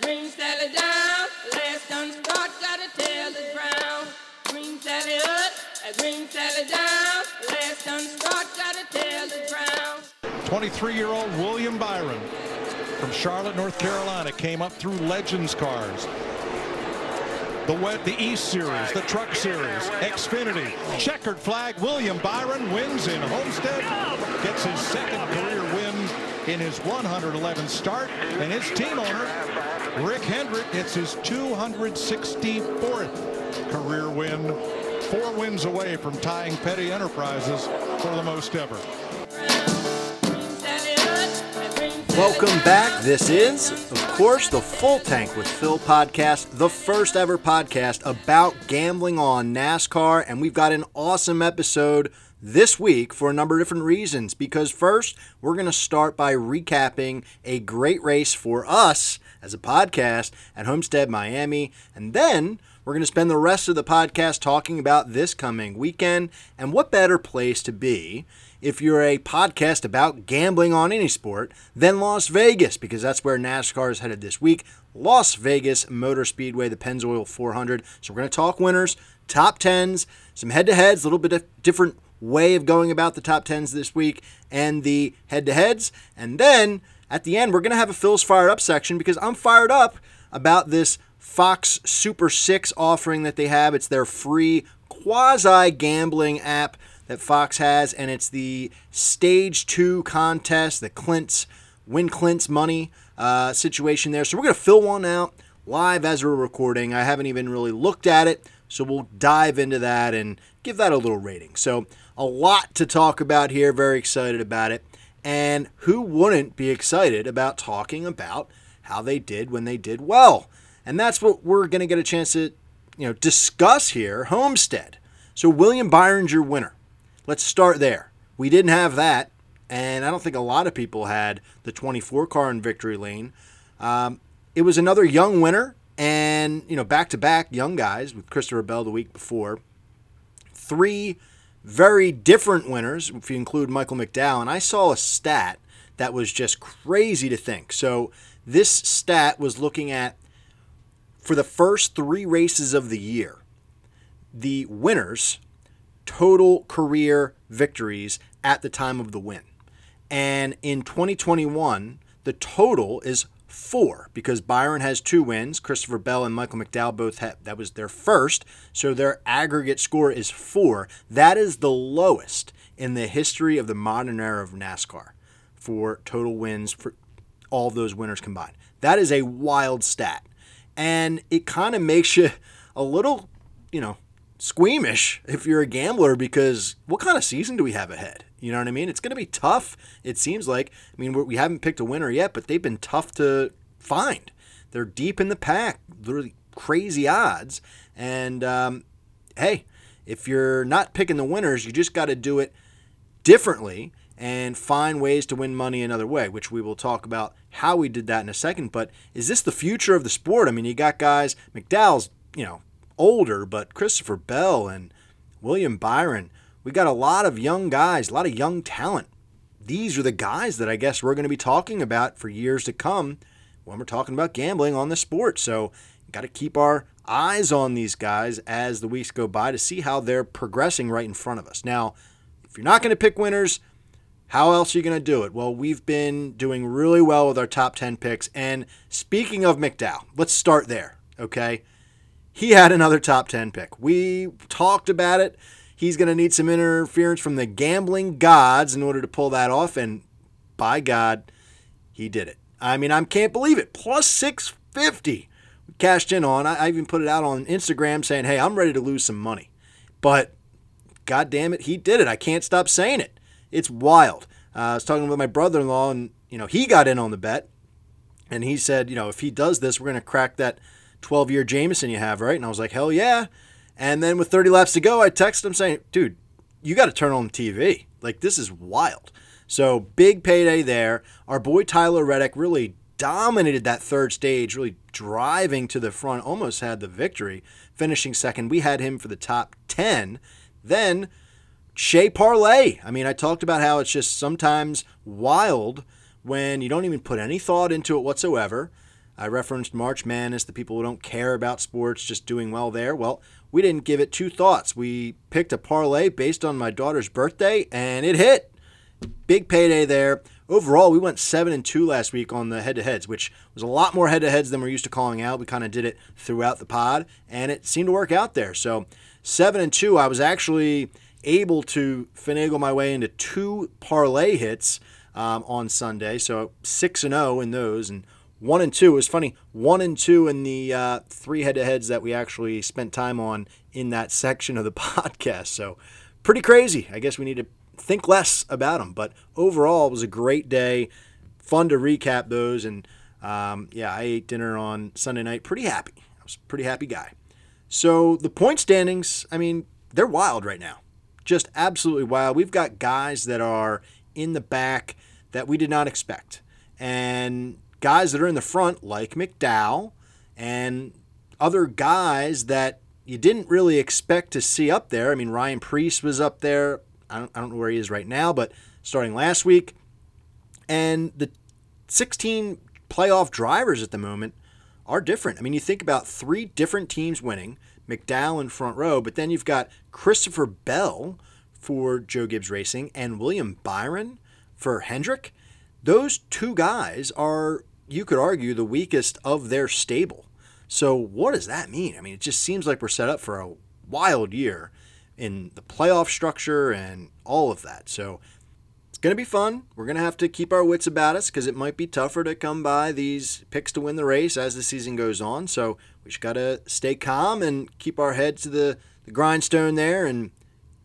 bring Sally down. Last done start, gotta tell the ground. Bring Sally up, and bring Sally down. Last done start, gotta tell the ground. 23 year old William Byron from Charlotte, North Carolina came up through Legends cars. The wet, the East Series, the Truck Series, Xfinity, checkered flag. William Byron wins in Homestead, gets his second career win in his 111th start, and his team owner, Rick Hendrick, gets his 264th career win, four wins away from tying Petty Enterprises for the most ever. Welcome back. This is, of course, the Full Tank with Phil podcast, the first ever podcast about gambling on NASCAR. And we've got an awesome episode this week for a number of different reasons. Because first, we're going to start by recapping a great race for us as a podcast at Homestead, Miami. And then we're going to spend the rest of the podcast talking about this coming weekend. And what better place to be if you're a podcast about gambling on any sport than Las Vegas, because that's where NASCAR is headed this week. Las Vegas Motor Speedway, the Pennzoil 400. So we're going to talk winners, top tens, some head to heads, a little bit of different way of going about the top tens this week, and the head to heads. And then at the end, we're going to have a Phil's Fired Up section because I'm fired up about this Fox Super 6 offering that they have. It's their free quasi gambling app that Fox has, and it's the Stage 2 contest, the Clint's Win Clint's Money uh, situation there. So we're going to fill one out live as we're recording. I haven't even really looked at it, so we'll dive into that and give that a little rating. So a lot to talk about here. Very excited about it. And who wouldn't be excited about talking about how they did when they did well? And that's what we're going to get a chance to, you know, discuss here. Homestead. So William Byron's your winner. Let's start there. We didn't have that, and I don't think a lot of people had the 24 car in victory lane. Um, it was another young winner, and you know, back to back young guys with Christopher Bell the week before. Three very different winners, if you include Michael McDowell. And I saw a stat that was just crazy to think. So this stat was looking at for the first three races of the year, the winners total career victories at the time of the win. And in 2021, the total is four because Byron has two wins. Christopher Bell and Michael McDowell both had that was their first, so their aggregate score is four. That is the lowest in the history of the modern era of NASCAR for total wins for all of those winners combined. That is a wild stat. And it kind of makes you a little, you know, squeamish if you're a gambler because what kind of season do we have ahead? You know what I mean? It's going to be tough. It seems like. I mean, we're, haven't picked a winner yet, but they've been tough to find. They're deep in the pack, literally crazy odds. And um, hey, if you're not picking the winners, you just got to do it differently and find ways to win money another way, which we will talk about how we did that in a second. But is this the future of the sport? I mean, you got guys, McDowell's, you know, older, but Christopher Bell and William Byron, we got a lot of young guys, a lot of young talent. These are the guys that I guess we're going to be talking about for years to come when we're talking about gambling on the sport. So, got to keep our eyes on these guys as the weeks go by to see how they're progressing right in front of us. Now, if you're not going to pick winners, how else are you going to do it? Well, we've been doing really well with our top 10 picks. And speaking of McDowell, let's start there, okay? He had another top 10 pick. We talked about it. He's going to need some interference from the gambling gods in order to pull that off. And by God, he did it. I mean, I can't believe it. Plus 650 cashed in on. I, even put it out on Instagram saying, hey, I'm ready to lose some money. But God damn it, he did it. I can't stop saying it. It's wild. Uh, I was talking with my brother in law, and, you know, he got in on the bet. And he said, you know, if he does this, we're going to crack that 12 year Jameson you have, right? And I was like, hell yeah. And then with 30 laps to go, I texted him saying, dude, you got to turn on the TV. Like, this is wild. So, big payday there. Our boy Tyler Reddick really dominated that third stage, really driving to the front, almost had the victory, finishing second. We had him for the top 10. Then, Shea Parlay. I mean, I talked about how it's just sometimes wild when you don't even put any thought into it whatsoever. I referenced March Madness, the people who don't care about sports just doing well there. Well, we didn't give it two thoughts. We picked a parlay based on my daughter's birthday, and it hit. Big payday there. Overall, we went seven and two last week on the head-to-heads, which was a lot more head-to-heads than we're used to calling out. We kind of did it throughout the pod, and it seemed to work out there. So seven and two, I was actually able to finagle my way into two parlay hits um, on Sunday. So six and zero in those, and one and two. It was funny. One and two in the uh, three head-to-heads that we actually spent time on in that section of the podcast. So pretty crazy. I guess we need to think less about them. But overall, it was a great day. Fun to recap those. And um, yeah, I ate dinner on Sunday night. Pretty happy. I was a pretty happy guy. So the point standings, I mean, they're wild right now. Just absolutely wild. We've got guys that are in the back that we did not expect. And guys that are in the front, like McDowell, and other guys that you didn't really expect to see up there. I mean, Ryan Preece was up there. I don't, I don't know where he is right now, but starting last week. And the 16 playoff drivers at the moment are different. I mean, you think about three different teams winning, McDowell in front row, but then you've got Christopher Bell for Joe Gibbs Racing and William Byron for Hendrick. Those two guys are, you could argue, the weakest of their stable. So, what does that mean? I mean, it just seems like we're set up for a wild year in the playoff structure and all of that. So it's going to be fun. We're going to have to keep our wits about us because it might be tougher to come by these picks to win the race as the season goes on. So we just got to stay calm and keep our head to the, the grindstone there and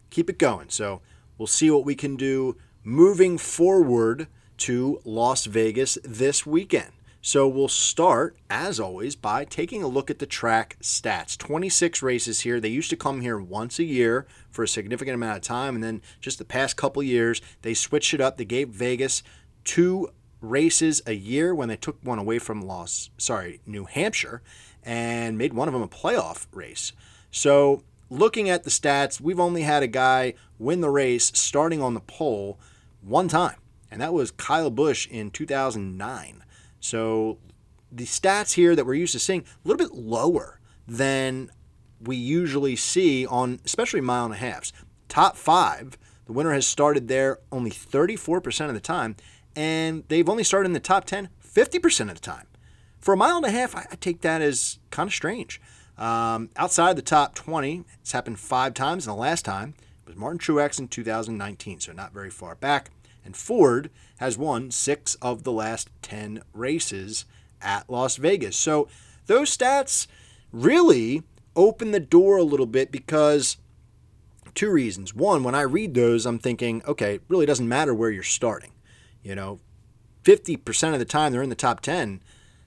keep it going. So we'll see what we can do moving forward to Las Vegas this weekend. So we'll start, as always, by taking a look at the track stats. 26 races here. They used to come here once a year for a significant amount of time, and then just the past couple years, they switched it up. They gave Vegas two races a year when they took one away from Los, sorry, New Hampshire, and made one of them a playoff race. So looking at the stats, we've only had a guy win the race starting on the pole one time, and that was Kyle Busch in 2009. So the stats here that we're used to seeing a little bit lower than we usually see on especially mile and a halves. Top five, the winner has started there only 34% of the time, and they've only started in the top 10 50% of the time. For a mile and a half, I, take that as kind of strange. Um, outside the top 20, it's happened five times, and the last time was Martin Truex in 2019, so not very far back. And Ford has won six of the last 10 races at Las Vegas. So those stats really open the door a little bit because two reasons. One, when I read those, I'm thinking, okay, it really doesn't matter where you're starting. You know, 50% of the time they're in the top 10.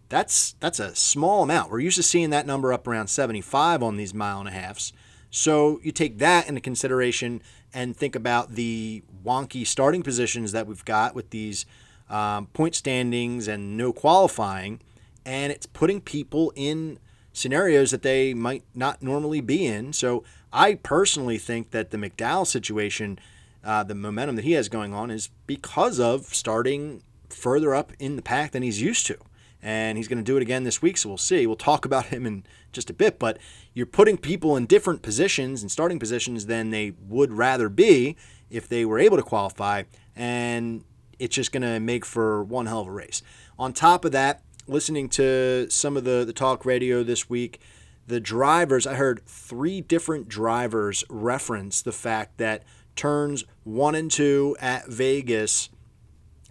That's that's a small amount. We're used to seeing that number up around 75 on these mile and a halves. So you take that into consideration and think about the wonky starting positions that we've got with these um, point standings and no qualifying, and it's putting people in scenarios that they might not normally be in. So I personally think that the McDowell situation, uh, the momentum that he has going on, is because of starting further up in the pack than he's used to and he's going to do it again this week. So we'll see. We'll talk about him in just a bit. But you're putting people in different positions and starting positions than they would rather be if they were able to qualify, and it's just going to make for one hell of a race. On top of that, listening to some of the, the talk radio this week, the drivers, I heard three different drivers reference the fact that turns one and two at Vegas,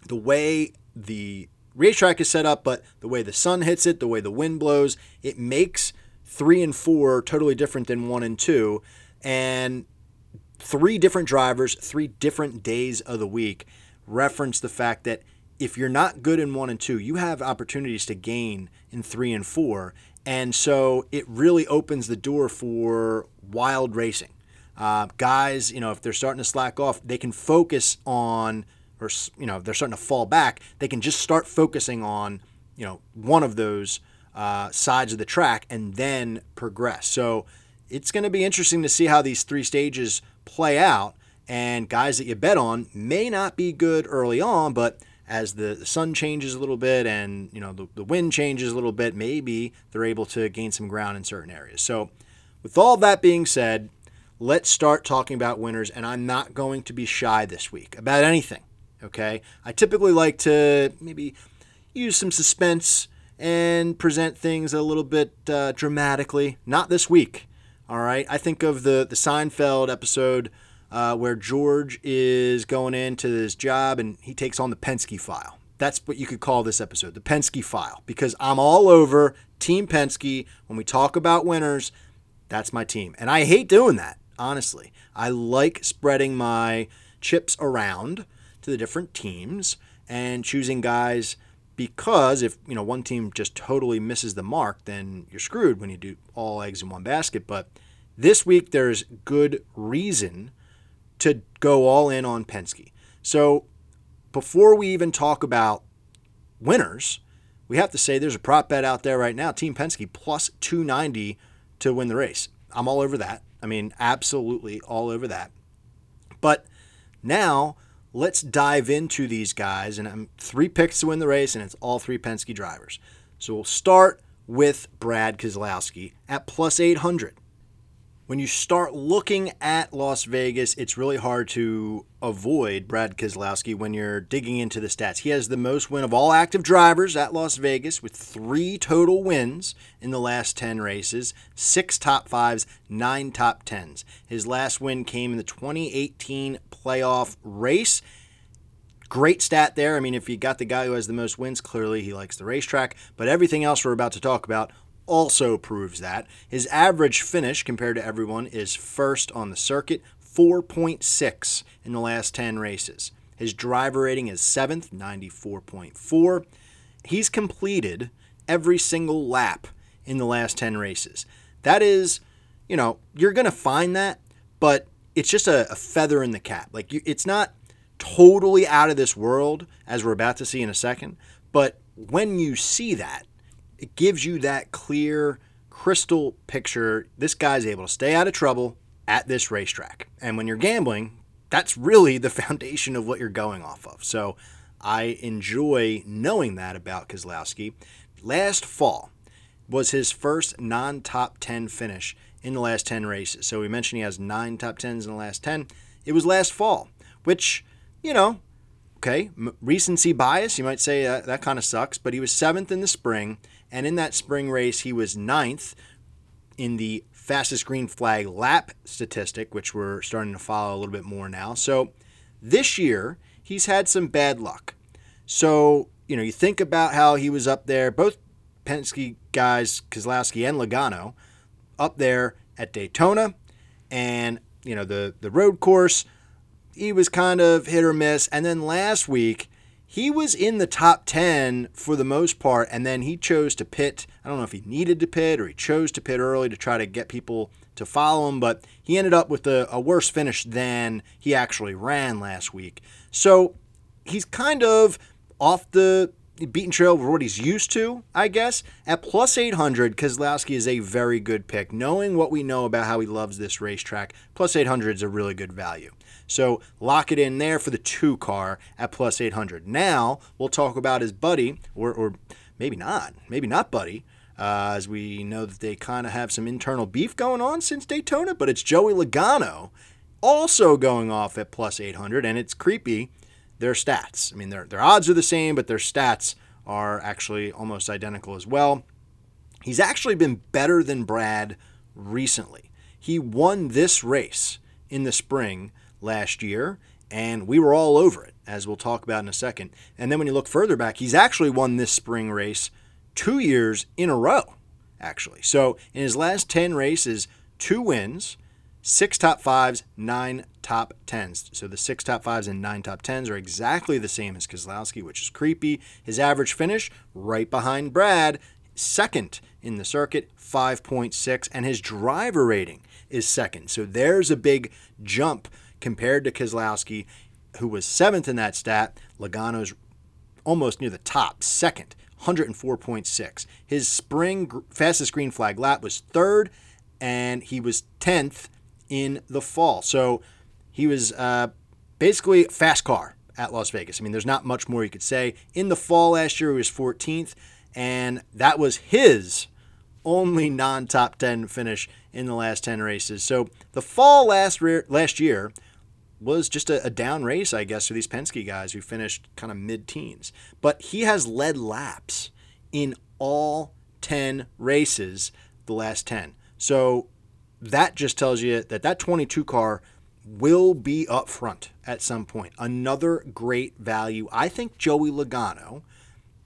the way the racetrack is set up, but the way the sun hits it, the way the wind blows, it makes three and four totally different than one and two. And three different drivers, three different days of the week reference the fact that if you're not good in one and two, you have opportunities to gain in three and four. And so it really opens the door for wild racing. Uh, guys, you know, if they're starting to slack off, they can focus on or you know they're starting to fall back, they can just start focusing on you know one of those uh, sides of the track and then progress. So it's going to be interesting to see how these three stages play out. And guys that you bet on may not be good early on, but as the, sun changes a little bit and you know the, the wind changes a little bit, maybe they're able to gain some ground in certain areas. So, with all that being said, let's start talking about winners. And I'm not going to be shy this week about anything. Okay, I typically like to maybe use some suspense and present things a little bit uh, dramatically. Not this week. All right, I think of the the Seinfeld episode uh, where George is going into his job and he takes on the Penske file. That's what you could call this episode, the Penske file, because I'm all over Team Penske. When we talk about winners, that's my team. And I hate doing that, honestly. I like spreading my chips around to the different teams and choosing guys because if you know one team just totally misses the mark then you're screwed when you do all eggs in one basket but this week there's good reason to go all in on Penske. So before we even talk about winners, we have to say there's a prop bet out there right now, Team Penske plus 290 to win the race. I'm all over that. I mean, absolutely all over that. But now let's dive into these guys. And I'm three picks to win the race, and it's all three Penske drivers. So we'll start with Brad Keselowski at plus 800 when you start looking at Las Vegas, it's really hard to avoid Brad Keselowski when you're digging into the stats. He has the most win of all active drivers at Las Vegas with three total wins in the last 10 races, six top fives, nine top tens. His last win came in the 2018 playoff race. Great stat there. I mean, if you got the guy who has the most wins, clearly he likes the racetrack. But everything else we're about to talk about also proves that. His average finish compared to everyone is first on the circuit, 4.6 in the last 10 races. His driver rating is seventh, 94.4. He's completed every single lap in the last 10 races. That is, you know, you're going to find that, but it's just a, a feather in the cap. Like, you, it's not totally out of this world, as we're about to see in a second, but when you see that, it gives you that clear, crystal picture. This guy's able to stay out of trouble at this racetrack. And when you're gambling, that's really the foundation of what you're going off of. So I enjoy knowing that about Keselowski. Last fall was his first non top 10 finish in the last 10 races. So we mentioned he has nine top 10s in the last 10. It was last fall, which, you know, okay, recency bias, you might say uh, that, that kind of sucks, but he was seventh in the spring and in that spring race, he was ninth in the fastest green flag lap statistic, which we're starting to follow a little bit more now. So this year, he's had some bad luck. So, you know, you think about how he was up there, both Penske guys, Keselowski and Logano, up there at Daytona and, you know, the, the road course, he was kind of hit or miss. And then last week, he was in the top 10 for the most part, and then he chose to pit. I don't know if he needed to pit or he chose to pit early to try to get people to follow him, but he ended up with a, a worse finish than he actually ran last week. So he's kind of off the beaten trail of what he's used to, I guess. At plus 800, Keselowski is a very good pick. Knowing what we know about how he loves this racetrack, plus 800 is a really good value. So lock it in there for the two car at plus 800. Now we'll talk about his buddy, or, or maybe not, maybe not buddy, uh, as we know that they kind of have some internal beef going on since Daytona, but it's Joey Logano also going off at plus 800, and it's creepy. Their stats. I mean, their, their odds are the same, but their stats are actually almost identical as well. He's actually been better than Brad recently. He won this race in the spring last year, and we were all over it, as we'll talk about in a second. And then when you look further back, he's actually won this spring race two years in a row, actually. So in his last 10 races, two wins, six top fives, nine top tens. So the six top fives and nine top tens are exactly the same as Keselowski, which is creepy. His average finish, right behind Brad, second in the circuit, 5.6, and his driver rating is second. So there's a big jump compared to Keselowski, who was seventh in that stat. Logano's almost near the top, second, 104.6. His spring fastest green flag lap was third, and he was 10th in the fall. So he was uh, basically fast car at Las Vegas. I mean, there's not much more you could say. In the fall last year, he was 14th, and that was his only non-top 10 finish in the last 10 races. So the fall last re- last year was just a, a, down race, I guess, for these Penske guys who finished kind of mid-teens. But he has led laps in all 10 races the last 10. So that just tells you that that 22 car will be up front at some point. Another great value. I think Joey Logano,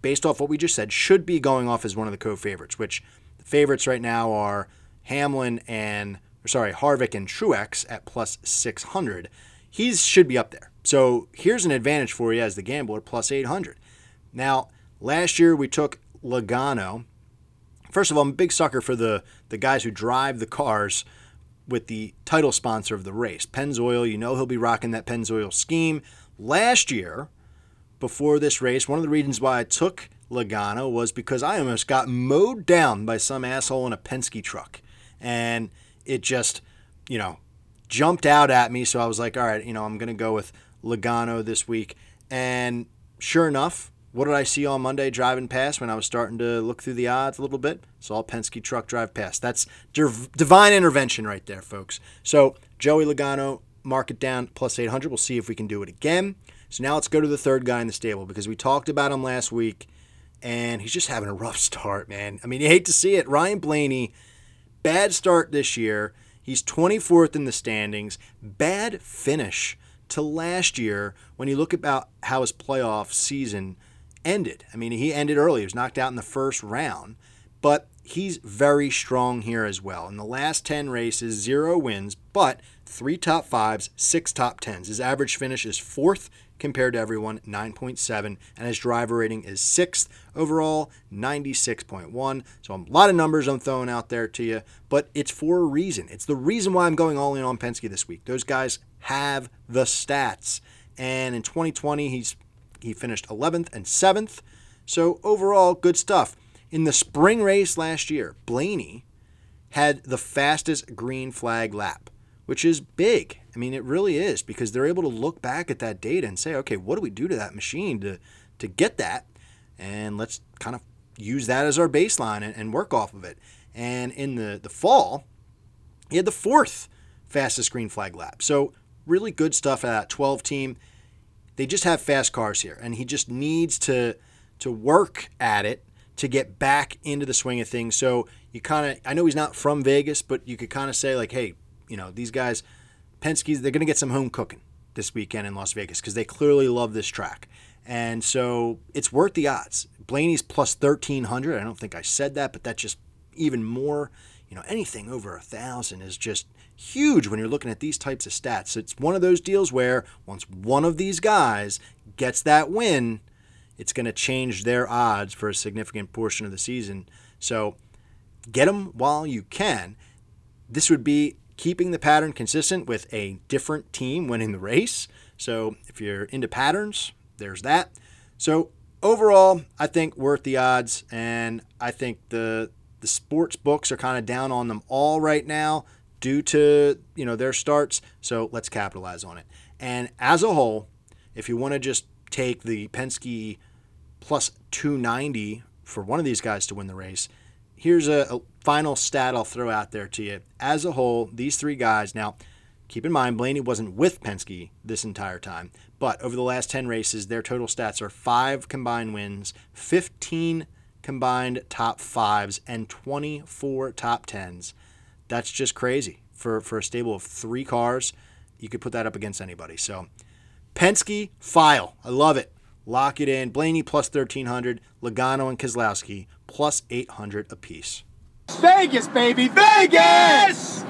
based off what we just said, should be going off as one of the co-favorites, which the favorites right now are Hamlin and sorry, Harvick and Truex at plus 600. He should be up there. So here's an advantage for you as the gambler, plus 800. Now, last year we took Logano. First of all, I'm a big sucker for the, the guys who drive the cars with the title sponsor of the race, Pennzoil. You know he'll be rocking that Pennzoil scheme. Last year, before this race, one of the reasons why I took Logano was because I almost got mowed down by some asshole in a Penske truck. And it just, you know, jumped out at me. So I was like, all right, you know, I'm going to go with Logano this week. And sure enough, what did I see on Monday driving past when I was starting to look through the odds a little bit? Saw Penske truck drive past. That's divine intervention right there, folks. So Joey Logano, mark it down plus 800. We'll see if we can do it again. So now let's go to the third guy in the stable because we talked about him last week and he's just having a rough start, man. I mean, you hate to see it. Ryan Blaney, bad start this year. He's 24th in the standings. Bad finish to last year when you look about how his playoff season ended. I mean, he ended early. He was knocked out in the first round, but he's very strong here as well. In the last 10 races, zero wins, but three top fives, six top tens. His average finish is fourth compared to everyone, 9.7, and his driver rating is sixth overall, 96.1. So a lot of numbers I'm throwing out there to you, but it's for a reason. It's the reason why I'm going all in on Penske this week. Those guys have the stats. And in 2020, he's he finished 11th and 7th. So overall, good stuff. In the spring race last year, Blaney had the fastest green flag lap, which is big. I mean, it really is because they're able to look back at that data and say, okay, what do we do to that machine to, to get that? And let's kind of use that as our baseline and, and work off of it. And in the, the fall, he had the fourth fastest green flag lap. So really good stuff at that 12 team they just have fast cars here, and he just needs to to work at it to get back into the swing of things. So you kind of, I know he's not from Vegas, but you could kind of say like, hey, you know, these guys, Penske's, they're going to get some home cooking this weekend in Las Vegas because they clearly love this track. And so it's worth the odds. Blaney's plus 1300. I don't think I said that, but that's just even more. You know, anything over a thousand is just huge when you're looking at these types of stats. It's one of those deals where once one of these guys gets that win, it's going to change their odds for a significant portion of the season. So get them while you can. This would be keeping the pattern consistent with a different team winning the race. So if you're into patterns, there's that. So overall, I think worth the odds, and I think the the sports books are kind of down on them all right now due to you know their starts. So let's capitalize on it. And as a whole, if you want to just take the Penske plus 290 for one of these guys to win the race, here's a, a final stat I'll throw out there to you. As a whole, these three guys now. Keep in mind, Blaney wasn't with Penske this entire time, but over the last 10 races, their total stats are five combined wins, 15 combined top fives, and 24 top tens. That's just crazy for, for a stable of three cars. You could put that up against anybody. So Penske, file. I love it. Lock it in. Blaney plus 1300. Logano and Keselowski plus 800 apiece. Vegas, baby, Vegas!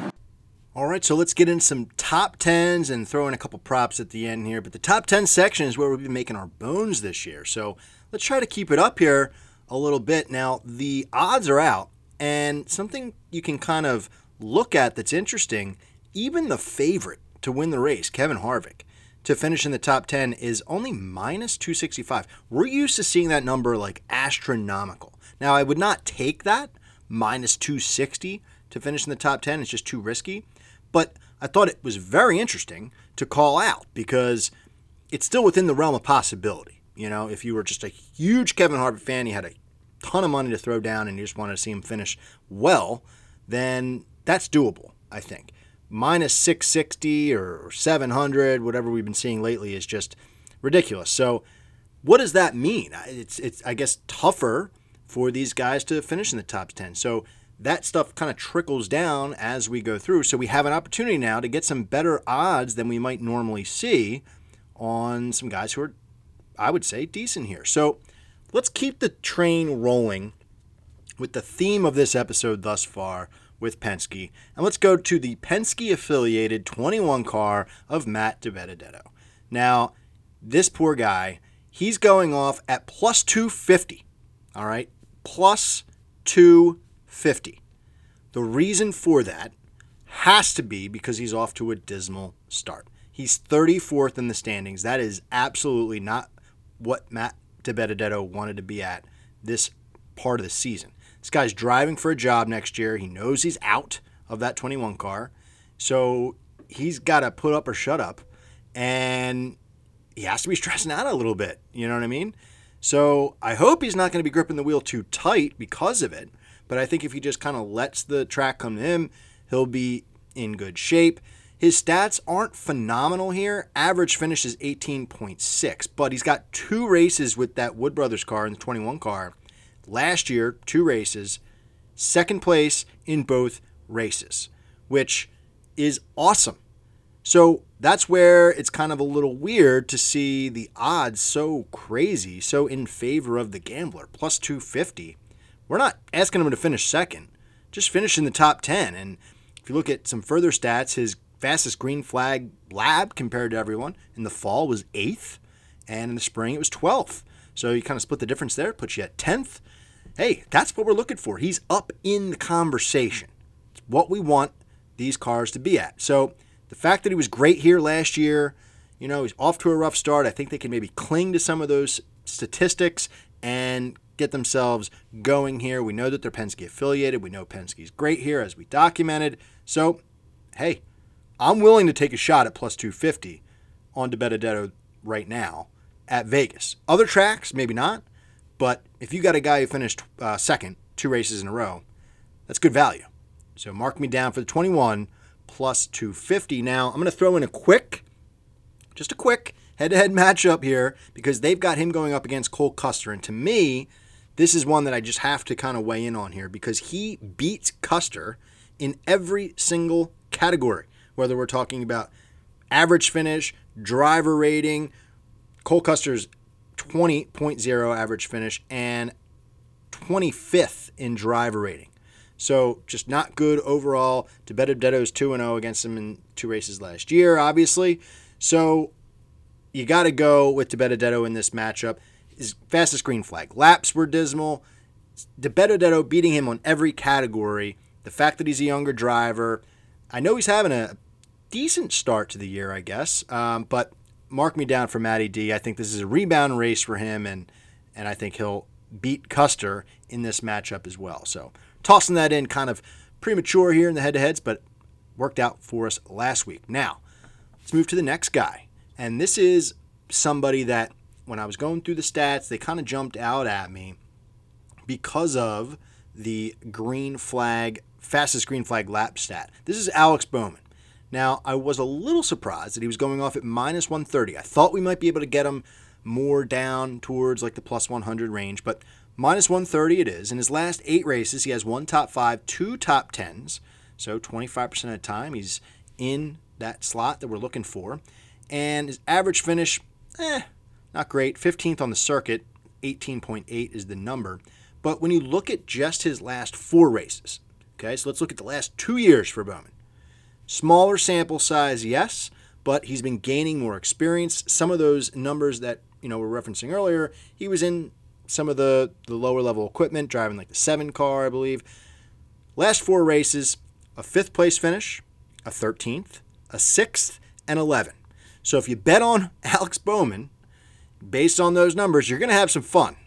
All right, so let's get into some top 10s and throw in a couple props at the end here. But the top 10 section is where we've been making our bones this year. So let's try to keep it up here a little bit. Now, the odds are out, and something you can kind of look at that's interesting, even the favorite to win the race, Kevin Harvick, to finish in the top 10 is only minus 265. We're used to seeing that number like astronomical. Now, I would not take that minus 260 to finish in the top 10. It's just too risky. But I thought it was very interesting to call out because it's still within the realm of possibility. You know, if you were just a huge Kevin Harvick fan, you had a ton of money to throw down, and you just wanted to see him finish well, then that's doable, I think. Minus 660 or 700, whatever we've been seeing lately, is just ridiculous. So, what does that mean? It's, it's I guess, tougher for these guys to finish in the top 10. So, that stuff kind of trickles down as we go through. So, we have an opportunity now to get some better odds than we might normally see on some guys who are, I would say, decent here. So, let's keep the train rolling with the theme of this episode thus far with Penske. And let's go to the Penske affiliated 21 car of Matt DiBenedetto. Now, this poor guy, he's going off at plus 250. All right, plus 250. The reason for that has to be because he's off to a dismal start. He's 34th in the standings. That is absolutely not what Matt DiBenedetto wanted to be at this part of the season. This guy's driving for a job next year. He knows he's out of that 21 car. So he's got to put up or shut up. And he has to be stressing out a little bit. You know what I mean? So I hope he's not going to be gripping the wheel too tight because of it. But I think if he just kind of lets the track come to him, he'll be in good shape. His stats aren't phenomenal here. Average finish is 18.6, but he's got two races with that Wood Brothers car in the 21 car. Last year, two races, second place in both races, which is awesome. So that's where it's kind of a little weird to see the odds so crazy, so in favor of the gambler, plus 250. We're not asking him to finish second, just finish in the top 10. And if you look at some further stats, his fastest green flag lap compared to everyone in the fall was eighth, and in the spring it was 12th. So you kind of split the difference there, puts you at 10th. Hey, that's what we're looking for. He's up in the conversation. It's what we want these cars to be at. So the fact that he was great here last year, you know, he's off to a rough start. I think they can maybe cling to some of those statistics and get themselves going here. We know that they're Penske affiliated. We know Penske's great here, as we documented. So, hey, I'm willing to take a shot at plus 250 on DiBenedetto right now at Vegas. Other tracks, maybe not. But if you got a guy who finished uh, second two races in a row, that's good value. So mark me down for the 21 plus 250. Now I'm going to throw in a quick, just a quick head-to-head matchup here because they've got him going up against Cole Custer, and to me, this is one that I just have to kind of weigh in on here because he beats Custer in every single category whether we're talking about average finish, driver rating, Cole Custer's 20.0 average finish, and 25th in driver rating. So just not good overall. DiBenedetto's 2 0 against him in two races last year, obviously. So you got to go with DiBenedetto in this matchup. His fastest green flag. Laps were dismal. DiBenedetto beating him on every category. The fact that he's a younger driver, I know he's having a decent start to the year, I guess. Um, but mark me down for Matty D. I think this is a rebound race for him, and and I think he'll beat Custer in this matchup as well. So tossing that in kind of premature here in the head-to-heads, but worked out for us last week. Now let's move to the next guy, and this is somebody that when I was going through the stats, they kind of jumped out at me because of the green flag fastest green flag lap stat. This is Alex Bowman. Now, I was a little surprised that he was going off at minus 130. I thought we might be able to get him more down towards like the plus 100 range, but minus 130 it is. In his last eight races, he has one top five, two top tens. So 25% of the time, he's in that slot that we're looking for. And his average finish, eh, not great. 15th on the circuit, 18.8 is the number. But when you look at just his last four races, Okay, so let's look at the last two years for Bowman. Smaller sample size, yes, but he's been gaining more experience. Some of those numbers that you know we're referencing earlier, he was in some of the, the lower level equipment, driving like the seven car, I believe. Last four races, a fifth place finish, a 13th, a sixth, and 11. So if you bet on Alex Bowman, based on those numbers, you're going to have some fun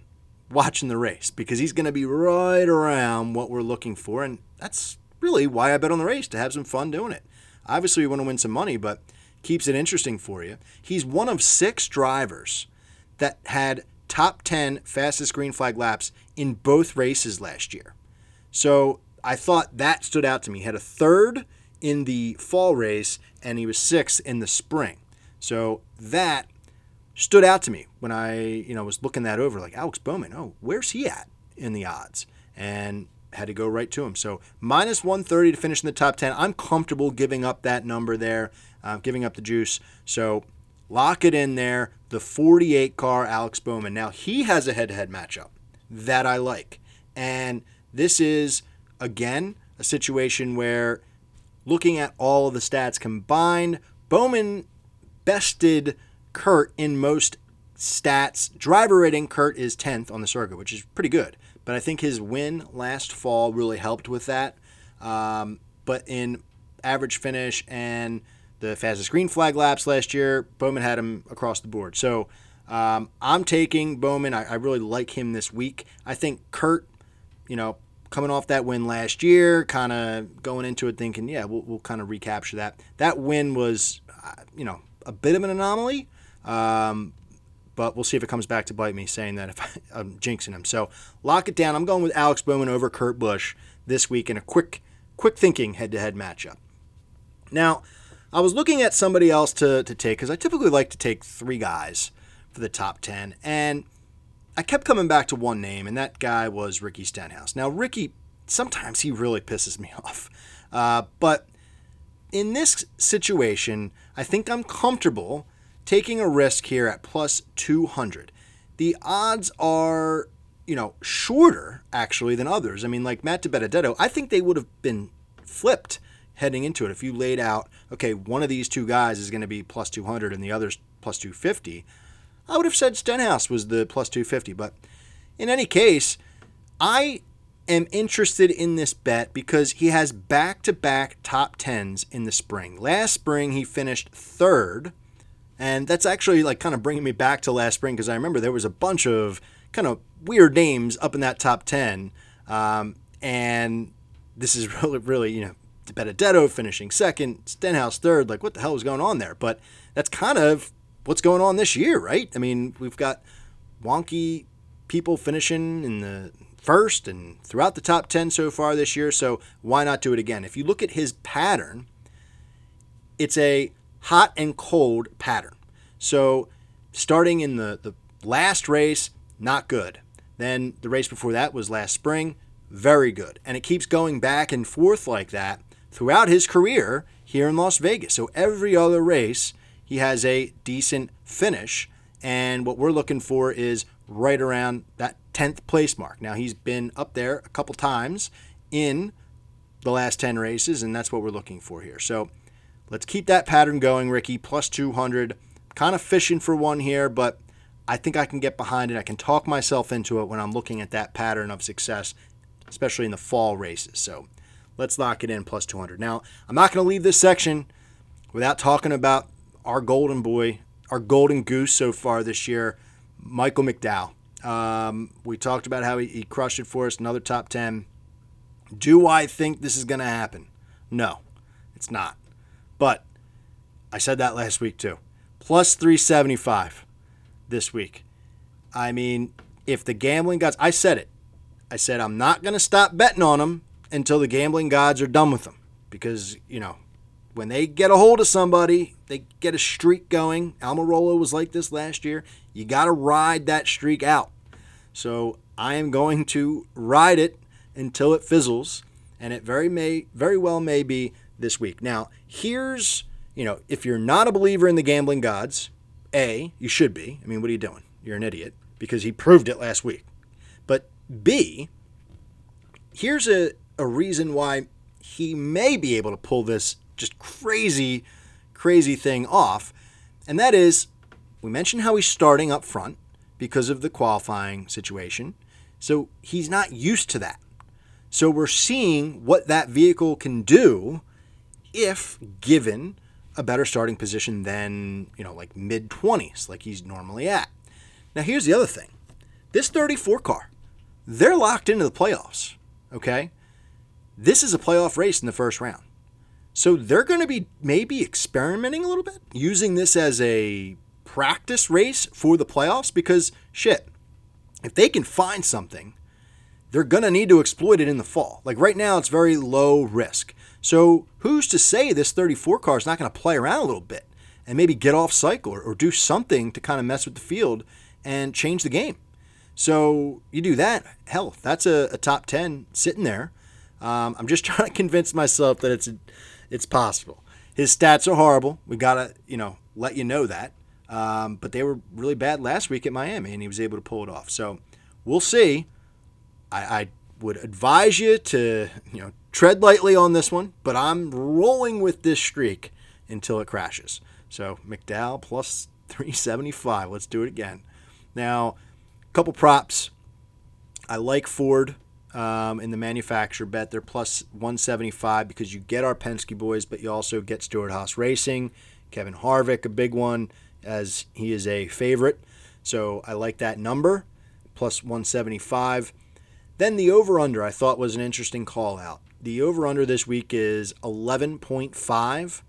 watching the race because he's going to be right around what we're looking for. And that's really why I bet on the race to have some fun doing it. Obviously, we want to win some money, but keeps it interesting for you, he's one of six drivers that had top 10 fastest green flag laps in both races last year. So I thought that stood out to me. He had a third in the fall race and he was sixth in the spring. So that stood out to me when I, you know, was looking that over like Alex Bowman, oh, where's he at in the odds? And had to go right to him. So minus 130 to finish in the top 10. I'm comfortable giving up that number there, uh, giving up the juice. So lock it in there. The 48 car Alex Bowman. Now he has a head to head matchup that I like. And this is, again, a situation where looking at all of the stats combined, Bowman bested Kurt in most stats. Driver rating, Kurt is 10th on the circuit, which is pretty good. But I think his win last fall really helped with that. Um, but in average finish and the fastest green flag laps last year, Bowman had him across the board. So um, I'm taking Bowman. I, I really like him this week. I think Kurt, you know, coming off that win last year, kind of going into it thinking, yeah, we'll, we'll kind of recapture that. That win was, uh, you know, a bit of an anomaly, um, but we'll see if it comes back to bite me saying that if I, am jinxing him. So lock it down. I'm going with Alex Bowman over Kurt Busch this week in a quick, quick thinking head-to-head matchup. Now, I was looking at somebody else to, to take because I typically like to take three guys for the top 10, and I kept coming back to one name, and that guy was Ricky Stenhouse. Now, Ricky, sometimes he really pisses me off, uh, but in this situation, I think I'm comfortable taking a risk here at plus 200. The odds are, you know, shorter actually than others. I mean, like Matt DiBenedetto, I think they would have been flipped heading into it. If you laid out, okay, one of these two guys is going to be plus 200 and the other's plus 250, I would have said Stenhouse was the plus 250. But in any case, I am interested in this bet because he has back to back top 10s in the spring. Last spring, he finished third and that's actually like kind of bringing me back to last spring because I remember there was a bunch of kind of weird names up in that top 10. Um, and this is really, really, you know, Benedetto finishing second, Stenhouse third. Like, what the hell was going on there? But that's kind of what's going on this year, right? I mean, we've got wonky people finishing in the first and throughout the top 10 so far this year. So why not do it again? If you look at his pattern, it's a hot and cold pattern. So starting in the, the last race, not good. Then the race before that was last spring, very good. And it keeps going back and forth like that throughout his career here in Las Vegas. So every other race, he has a decent finish. And what we're looking for is right around that 10th place mark. Now, he's been up there a couple times in the last 10 races, and that's what we're looking for here. So Let's keep that pattern going, Ricky. Plus 200. Kind of fishing for one here, but I think I can get behind it. I can talk myself into it when I'm looking at that pattern of success, especially in the fall races. So let's lock it in plus 200. Now, I'm not going to leave this section without talking about our golden boy, our golden goose so far this year, Michael McDowell. Um, we talked about how he, he crushed it for us, another top 10. Do I think this is going to happen? No, it's not. But I said that last week too. Plus 375 this week. I mean, if the gambling gods, I said it. I said I'm not going to stop betting on them until the gambling gods are done with them. Because, you know, when they get a hold of somebody, they get a streak going. Almirola was like this last year. You got to ride that streak out. So I am going to ride it until it fizzles, and it very may very well may be this week. Now, here's, you know, if you're not a believer in the gambling gods, A, you should be. I mean, what are you doing? You're an idiot because he proved it last week. But B, here's a, a reason why he may be able to pull this just crazy, crazy thing off. And that is, we mentioned how he's starting up front because of the qualifying situation. So he's not used to that. So we're seeing what that vehicle can do if given a better starting position than, you know, like mid 20s, like he's normally at. Now, here's the other thing this 34 car, they're locked into the playoffs, okay? This is a playoff race in the first round. So they're going to be maybe experimenting a little bit, using this as a practice race for the playoffs because shit, if they can find something, they're going to need to exploit it in the fall. Like right now, it's very low risk. So who's to say this 34 car is not going to play around a little bit and maybe get off cycle or, or do something to kind of mess with the field and change the game? So you do that, hell, that's a, a top 10 sitting there. Um, I'm just trying to convince myself that it's it's possible. His stats are horrible. We gotta you know let you know that. Um, but they were really bad last week at Miami, and he was able to pull it off. So we'll see. I, I would advise you to you know tread lightly on this one, but I'm rolling with this streak until it crashes. So McDowell plus 375. Let's do it again. Now, a couple props. I like Ford um, in the manufacturer bet. They're plus 175 because you get our Penske boys, but you also get Stewart-Haas Racing, Kevin Harvick, a big one as he is a favorite. So I like that number, plus 175. Then the over under I thought was an interesting call out. The over under this week is 11.5.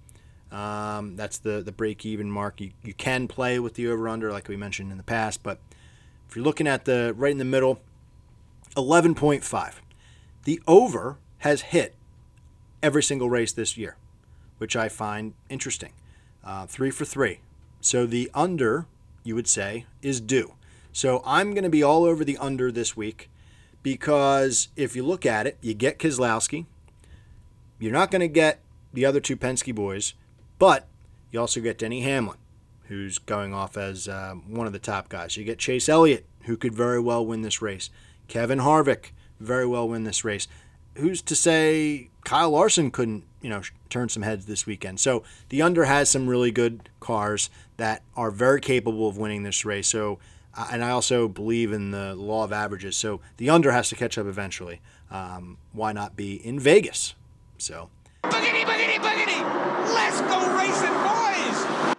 Um, that's the, the break even mark. You, you can play with the over under, like we mentioned in the past, but if you're looking at the right in the middle, 11.5. The over has hit every single race this year, which I find interesting. Uh, three for three. So the under, you would say, is due. So I'm going to be all over the under this week because if you look at it, you get Keselowski. You're not going to get the other two Penske boys, but you also get Denny Hamlin, who's going off as uh, one of the top guys. You get Chase Elliott, who could very well win this race. Kevin Harvick, very well win this race. Who's to say Kyle Larson couldn't, you know, turn some heads this weekend? So the under has some really good cars that are very capable of winning this race. So, and I also believe in the law of averages. So the under has to catch up eventually. Um, why not be in Vegas? So. Boogity, boogity, boogity! Let's go racing, boys!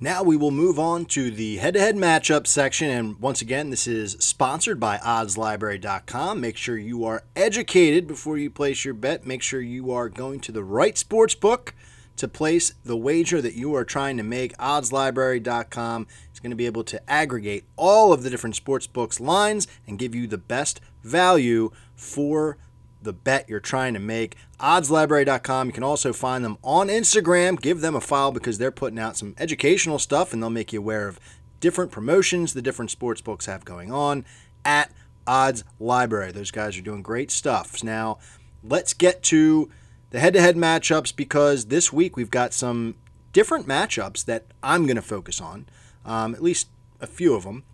Now we will move on to the head to head matchup section. And once again, this is sponsored by oddslibrary.com. Make sure you are educated before you place your bet. Make sure you are going to the right sports book to place the wager that you are trying to make. Oddslibrary.com going to be able to aggregate all of the different sports books lines and give you the best value for the bet you're trying to make. Oddslibrary.com. You can also find them on Instagram. Give them a follow because they're putting out some educational stuff and they'll make you aware of different promotions the different sports books have going on at Odds Library. Those guys are doing great stuff. Now, let's get to the head to head matchups because this week we've got some different matchups that I'm going to focus on, um, at least a few of them.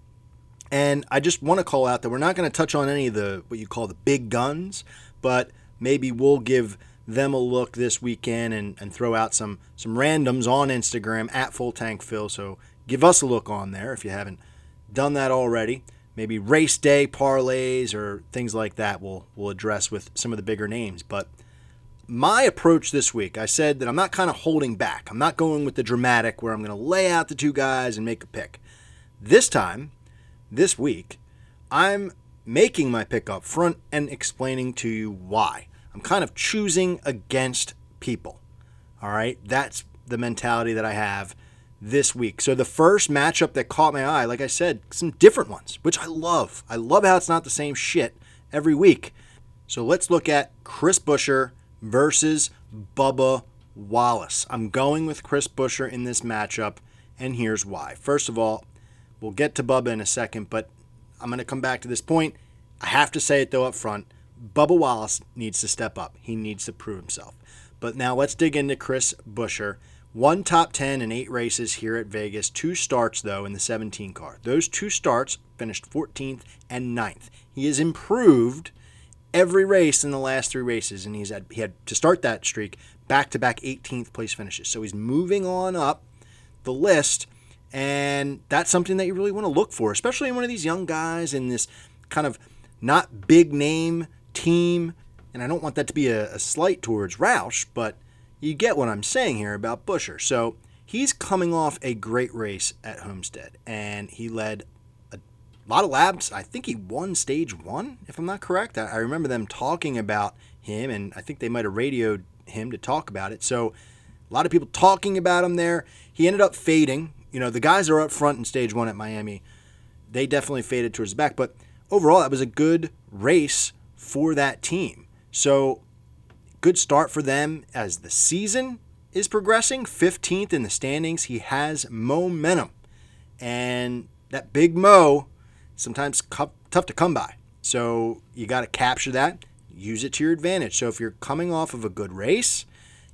And I just want to call out that we're not going to touch on any of the what you call the big guns, but maybe we'll give them a look this weekend and, and throw out some some randoms on Instagram at Full Tank Phil. So give us a look on there if you haven't done that already. Maybe race day parlays or things like that we'll we'll address with some of the bigger names. But my approach this week, I said that I'm not kind of holding back. I'm not going with the dramatic where I'm going to lay out the two guys and make a pick. This time, this week, I'm making my pick up front and explaining to you why. I'm kind of choosing against people. All right, that's the mentality that I have this week. So the first matchup that caught my eye, like I said, some different ones, which I love. I love how it's not the same shit every week. So let's look at Chris Buescher versus Bubba Wallace. I'm going with Chris Buescher in this matchup, and here's why. First of all, we'll get to Bubba in a second, but I'm going to come back to this point. I have to say it though up front. Bubba Wallace needs to step up. He needs to prove himself. But now let's dig into Chris Buescher. One top 10 in eight races here at Vegas. Two starts, though, in the 17 car. Those two starts finished 14th and 9th. He has improved every race in the last three races, and he's had, he had to start that streak back to back 18th place finishes. So he's moving on up the list, and that's something that you really want to look for, especially in one of these young guys in this kind of not big name team. And I don't want that to be a, a slight towards Roush, but you get what I'm saying here about Buescher. So he's coming off a great race at Homestead, and he led a lot of laps. I think he won stage one, if I'm not correct. I, I remember them talking about him, and I think they might have radioed him to talk about it. So a lot of people talking about him there. He ended up fading. You know, the guys are up front in stage one at Miami. They definitely faded towards the back, but overall, that was a good race for that team. So, good start for them as the season is progressing. 15th in the standings. He has momentum. And that big Mo, sometimes tough to come by. So, you got to capture that, use it to your advantage. So, if you're coming off of a good race,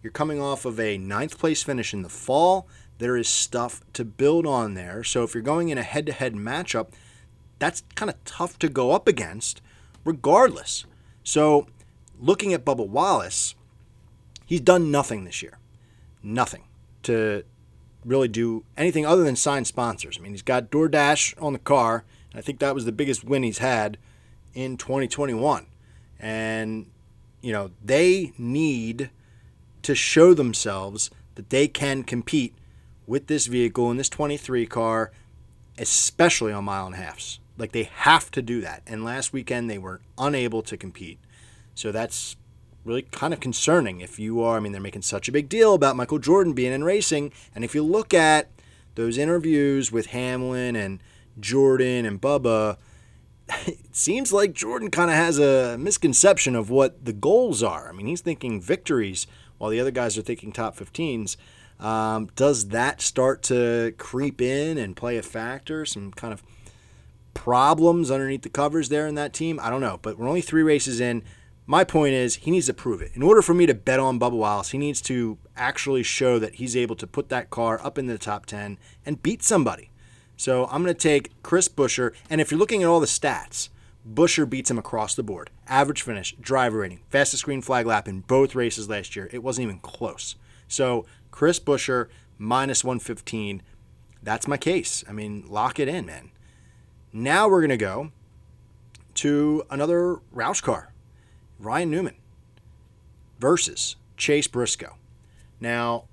you're coming off of a ninth place finish in the fall, there is stuff to build on there. So, if you're going in a head to head matchup, that's kind of tough to go up against regardless. So, looking at Bubba Wallace, he's done nothing this year. Nothing to really do anything other than sign sponsors. I mean, he's got DoorDash on the car, I think that was the biggest win he's had in 2021. And, you know, they need to show themselves that they can compete with this vehicle in this 23 car, especially on mile and a halfs. Like they have to do that. And last weekend they were unable to compete. So that's really kind of concerning if you are. I mean, they're making such a big deal about Michael Jordan being in racing. And if you look at those interviews with Hamlin and Jordan and Bubba, it seems like Jordan kind of has a misconception of what the goals are. I mean, he's thinking victories while the other guys are thinking top 15s. Um, does that start to creep in and play a factor? Some kind of problems underneath the covers there in that team? I don't know, but we're only three races in. My point is, he needs to prove it. In order for me to bet on Bubba Wallace, he needs to actually show that he's able to put that car up in the top 10 and beat somebody. So I'm going to take Chris Buescher. And if you're looking at all the stats, Buescher beats him across the board. Average finish, driver rating, fastest green flag lap in both races last year. It wasn't even close. So Chris Buescher minus 115. That's my case. I mean, lock it in, man. Now we're going to go to another Roush car, Ryan Newman versus Chase Briscoe. Now,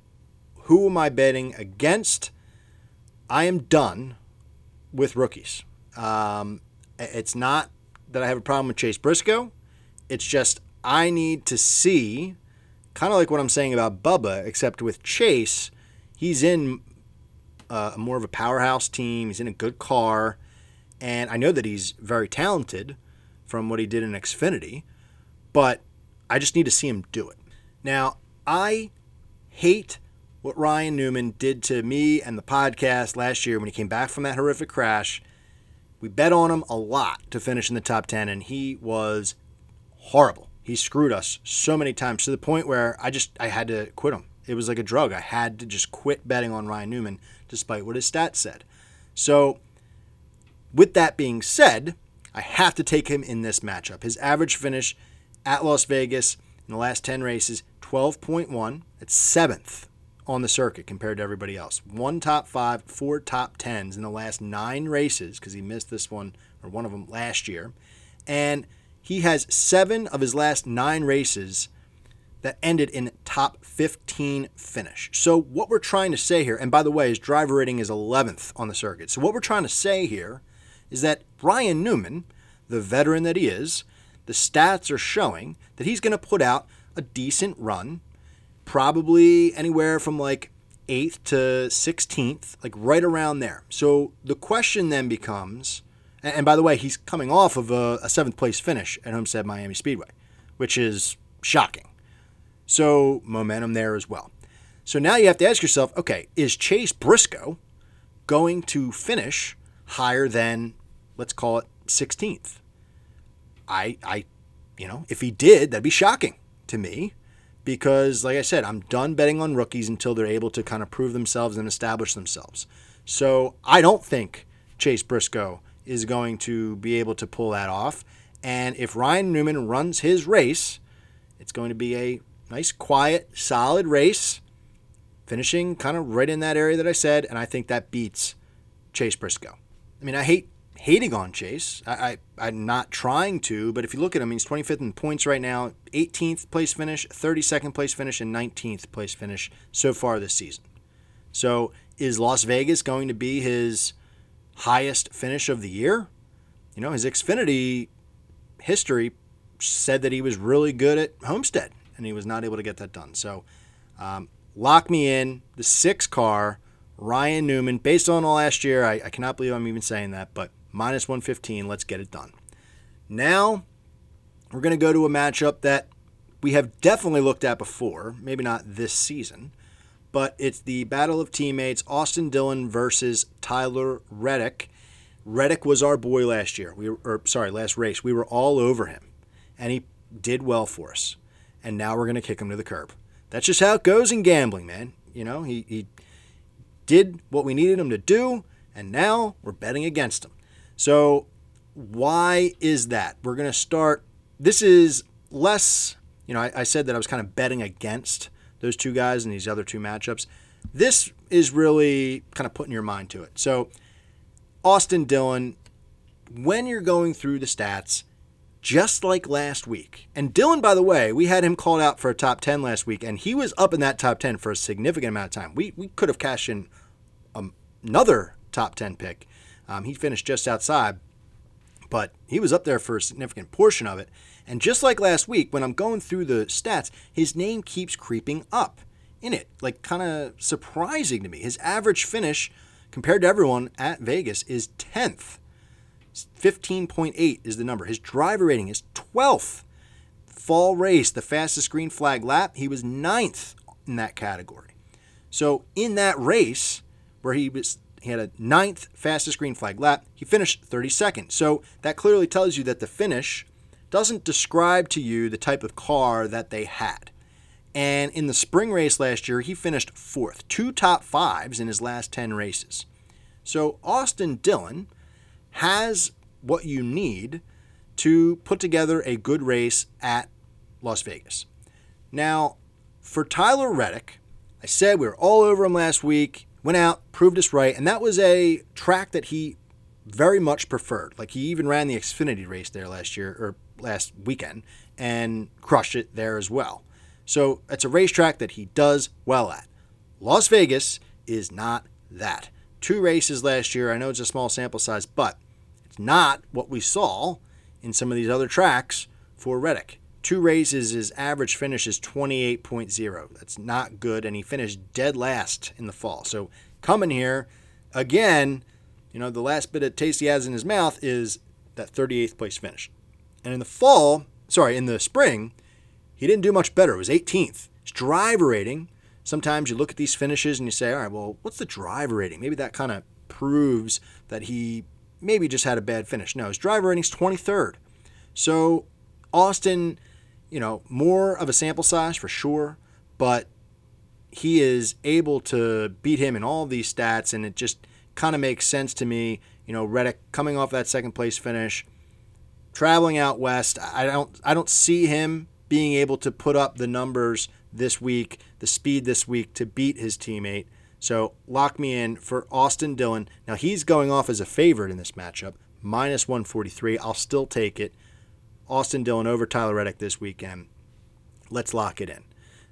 who am I betting against? I am done with rookies. Um, it's not that I have a problem with Chase Briscoe. It's just I need to see, kind of like what I'm saying about Bubba, except with Chase, he's in uh, more of a powerhouse team. He's in a good car. And I know that he's very talented from what he did in Xfinity, but I just need to see him do it. Now, I hate what Ryan Newman did to me and the podcast last year when he came back from that horrific crash. We bet on him a lot to finish in the top 10, and he was horrible. He screwed us so many times to the point where I just I had to quit him. It was like a drug. I had to just quit betting on Ryan Newman despite what his stats said. So with that being said, I have to take him in this matchup. His average finish at Las Vegas in the last 10 races, 12.1. It's seventh on the circuit compared to everybody else. One top five, four top tens in the last nine races because he missed this one or one of them last year. And he has seven of his last nine races that ended in top 15 finish. So what we're trying to say here, and by the way, his driver rating is 11th on the circuit. So what we're trying to say here is that Brian Newman, the veteran that he is, the stats are showing that he's going to put out a decent run, probably anywhere from like 8th to 16th, like right around there. So the question then becomes, and by the way, he's coming off of a, a seventh place finish at Homestead Miami Speedway, which is shocking. So momentum there as well. So now you have to ask yourself, okay, is Chase Briscoe going to finish higher than let's call it 16th. I, I, you know, if he did, that'd be shocking to me because, like I said, I'm done betting on rookies until they're able to kind of prove themselves and establish themselves. So I don't think Chase Briscoe is going to be able to pull that off. And if Ryan Newman runs his race, it's going to be a nice, quiet, solid race, finishing kind of right in that area that I said. And I think that beats Chase Briscoe. I mean, I hate hating on Chase. I, I am not trying to, but if you look at him, he's 25th in points right now, 18th place finish, 32nd place finish, and 19th place finish so far this season. So is Las Vegas going to be his highest finish of the year? You know, his Xfinity history said that he was really good at Homestead, and he was not able to get that done. So, um, lock me in the six car Ryan Newman. Based on last year, I, I cannot believe I'm even saying that, but minus 115. Let's get it done. Now, we're going to go to a matchup that we have definitely looked at before, maybe not this season, but it's the battle of teammates Austin Dillon versus Tyler Reddick. Reddick was our boy last year. We were, or, sorry, last race. We were all over him, and he did well for us. And now we're going to kick him to the curb. That's just how it goes in gambling, man. You know, he, he did what we needed him to do, and now we're betting against him. So, why is that? We're going to start. This is less, you know, I, I said that I was kind of betting against those two guys and these other two matchups. This is really kind of putting your mind to it. So, Austin Dillon, when you're going through the stats, just like last week. And Dillon, by the way, we had him called out for a top 10 last week, and he was up in that top 10 for a significant amount of time. We, we could have cashed in um, another top 10 pick. Um, he finished just outside, but he was up there for a significant portion of it. And just like last week, when I'm going through the stats, his name keeps creeping up in it, like kind of surprising to me. His average finish compared to everyone at Vegas is 10th. 15.8 is the number. His driver rating is 12th. Fall race, the fastest green flag lap, he was ninth in that category. So in that race, where he was he had a ninth fastest green flag lap, he finished 32nd. So that clearly tells you that the finish doesn't describe to you the type of car that they had. And in the spring race last year, he finished fourth, two top fives in his last 10 races. So Austin Dillon has what you need to put together a good race at Las Vegas. Now, for Tyler Reddick, I said we were all over him last week, went out, proved us right, and that was a track that he very much preferred. Like he even ran the Xfinity race there last year or last weekend and crushed it there as well. So it's a racetrack that he does well at. Las Vegas is not that two races last year. I know it's a small sample size, but it's not what we saw in some of these other tracks for Reddick. Two races, his average finish is 28.0. That's not good, and he finished dead last in the fall. So coming here, again, you know, the last bit of taste he has in his mouth is that 38th place finish. And in the fall, sorry, in the spring, he didn't do much better. It was 18th. His driver rating sometimes you look at these finishes and you say, all right, well, what's the driver rating? Maybe that kind of proves that he maybe just had a bad finish. No, his driver rating's 23rd. So Austin, you know, more of a sample size for sure, but he is able to beat him in all these stats, and it just kind of makes sense to me. You know, Reddick coming off that second place finish, traveling out west. I don't, I don't see him being able to put up the numbers this week, the speed this week to beat his teammate. So lock me in for Austin Dillon. Now he's going off as a favorite in this matchup, minus 143. I'll still take it. Austin Dillon over Tyler Reddick this weekend. Let's lock it in.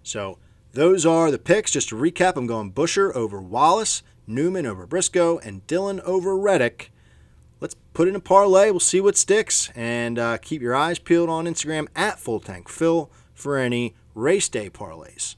So those are the picks. Just to recap, I'm going Buescher over Wallace, Newman over Briscoe, and Dillon over Reddick. Let's put in a parlay. We'll see what sticks. And uh, keep your eyes peeled on Instagram at Full Tank Phil for any race day parlays.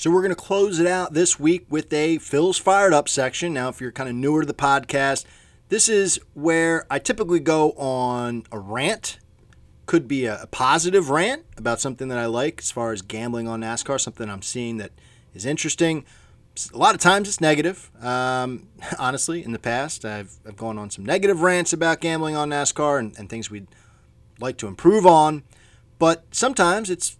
So we're going to close it out this week with a Phil's Fired Up section. Now, if you're kind of newer to the podcast, this is where I typically go on a rant. Could be a positive rant about something that I like as far as gambling on NASCAR, something I'm seeing that is interesting a lot of times it's negative. Um, honestly, in the past, I've, I've gone on some negative rants about gambling on NASCAR and, and things we'd like to improve on. But sometimes it's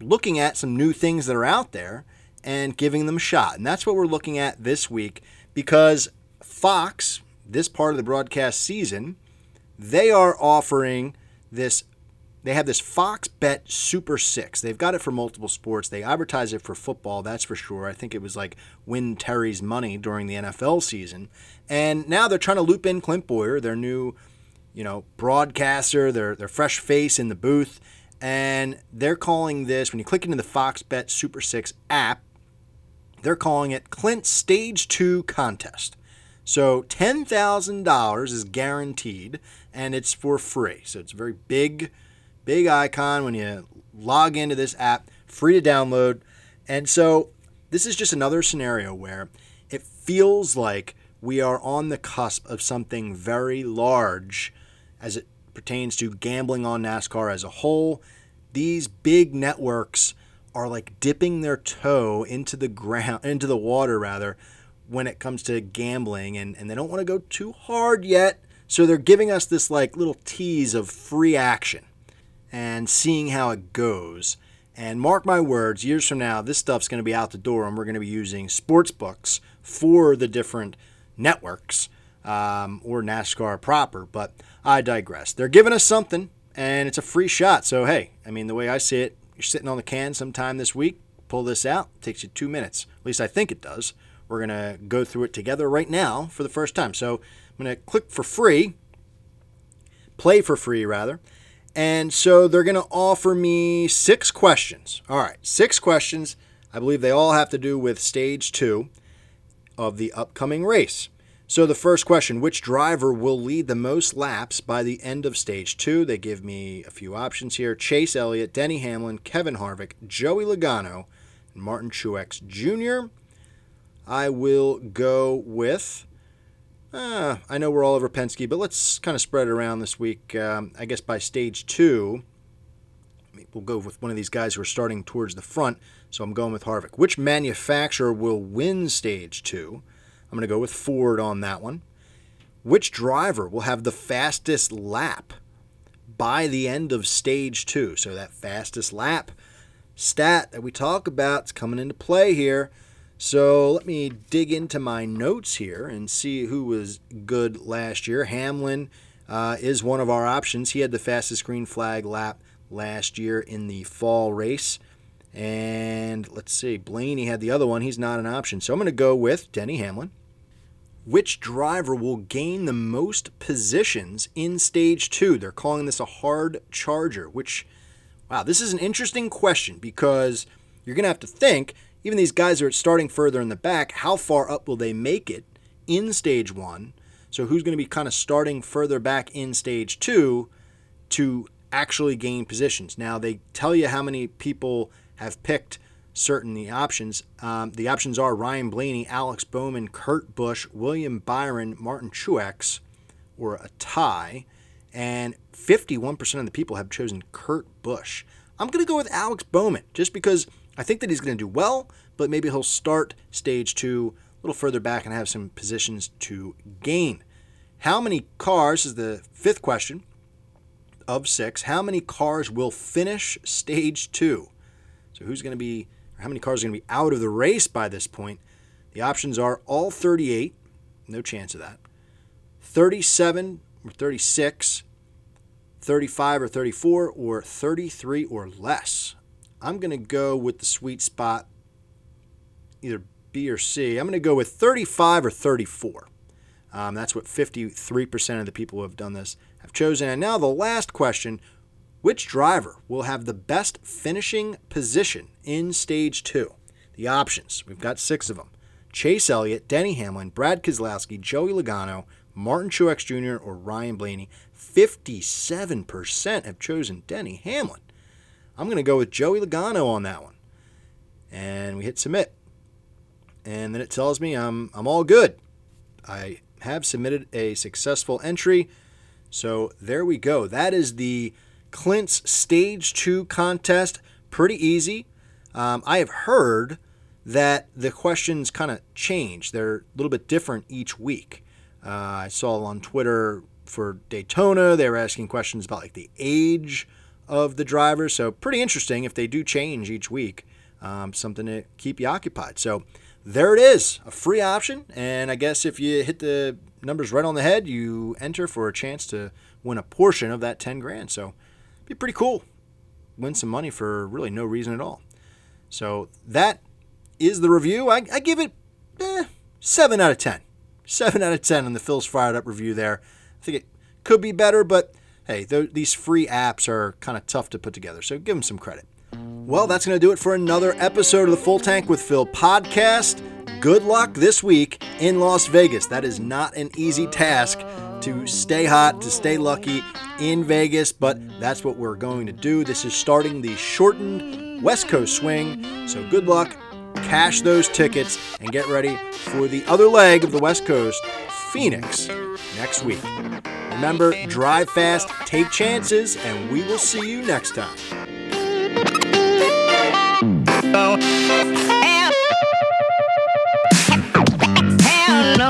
looking at some new things that are out there and giving them a shot. And that's what we're looking at this week because Fox, this part of the broadcast season, they are offering this they have this Fox Bet Super Six. They've got it for multiple sports. They advertise it for football, that's for sure. I think it was like win Terry's money during the NFL season. And now they're trying to loop in Clint Bowyer, their new, you know, broadcaster, their their fresh face in the booth. And they're calling this, when you click into the Fox Bet Super Six app, they're calling it Clint Stage 2 Contest. So $10,000 is guaranteed and it's for free. So it's a very big, big icon when you log into this app, free to download. And so this is just another scenario where it feels like we are on the cusp of something very large as it pertains to gambling on NASCAR as a whole. These big networks are like dipping their toe into the ground into the water rather when it comes to gambling and, and they don't want to go too hard yet. So they're giving us this like little tease of free action and seeing how it goes. And mark my words, years from now, this stuff's going to be out the door and we're going to be using sports books for the different networks um, or NASCAR proper. But I digress. They're giving us something and it's a free shot. So, hey, I mean, the way I see it, you're sitting on the can sometime this week, pull this out, it takes you two minutes. At least I think it does. We're going to go through it together right now for the first time. So, I'm going to click for free, play for free rather. And so they're going to offer me six questions. All right, six questions. I believe they all have to do with stage two of the upcoming race. So the first question, which driver will lead the most laps by the end of stage two? They give me a few options here. Chase Elliott, Denny Hamlin, Kevin Harvick, Joey Logano, and Martin Truex Jr. I will go with, uh, I know we're all over Penske, but let's kind of spread it around this week. Um, I guess by stage two, we'll go with one of these guys who are starting towards the front. So I'm going with Harvick. Which manufacturer will win stage two? I'm going to go with Ford on that one. Which driver will have the fastest lap by the end of stage two? So that fastest lap stat that we talk about is coming into play here. So let me dig into my notes here and see who was good last year. Hamlin uh, is one of our options. He had the fastest green flag lap last year in the fall race. And let's see, Blaney had the other one. He's not an option. So I'm going to go with Denny Hamlin. Which driver will gain the most positions in stage two? They're calling this a hard charger, which, wow, this is an interesting question because you're going to have to think, even these guys are starting further in the back, how far up will they make it in stage one? So who's going to be kind of starting further back in stage two to actually gain positions? Now, they tell you how many people have picked certain the options. Um, the options are Ryan Blaney, Alex Bowman, Kurt Busch, William Byron, Martin Truex, or a tie. And 51% of the people have chosen Kurt Busch. I'm going to go with Alex Bowman just because I think that he's going to do well, but maybe he'll start stage two a little further back and have some positions to gain. How many cars is the fifth question of six? How many cars will finish stage two? So who's going to be how many cars are going to be out of the race by this point. The options are all 38, no chance of that, 37 or 36, 35 or 34, or 33 or less. I'm going to go with the sweet spot, either B or C. I'm going to go with 35 or 34. Um, that's what 53% of the people who have done this have chosen. And now the last question which driver will have the best finishing position in stage two? The options, we've got six of them Chase Elliott, Denny Hamlin, Brad Keselowski, Joey Logano, Martin Truex Jr., or Ryan Blaney. 57% have chosen Denny Hamlin. I'm going to go with Joey Logano on that one. And we hit submit. And then it tells me I'm, I'm all good. I have submitted a successful entry. So there we go. That is the Clint's Stage 2 contest. Pretty easy. Um, I have heard that the questions kind of change. They're a little bit different each week. Uh, I saw on Twitter for Daytona, they were asking questions about like the age of the driver. So pretty interesting if they do change each week. Um, something to keep you occupied. So there it is, a free option. And I guess if you hit the numbers right on the head, you enter for a chance to win a portion of that 10 grand. So be pretty cool. Win some money for really no reason at all. So that is the review. I, I give it eh, 7 out of 10. 7 out of 10 on the Phil's Fired Up review there. I think it could be better, but hey, th- these free apps are kind of tough to put together, so give them some credit. Well, that's going to do it for another episode of the Full Tank with Phil podcast. Good luck this week in Las Vegas. That is not an easy task to stay hot, to stay lucky in Vegas, but that's what we're going to do. This is starting the shortened West Coast swing, so good luck. Cash those tickets and get ready for the other leg of the West Coast, Phoenix, next week. Remember, drive fast, take chances, and we will see you next time.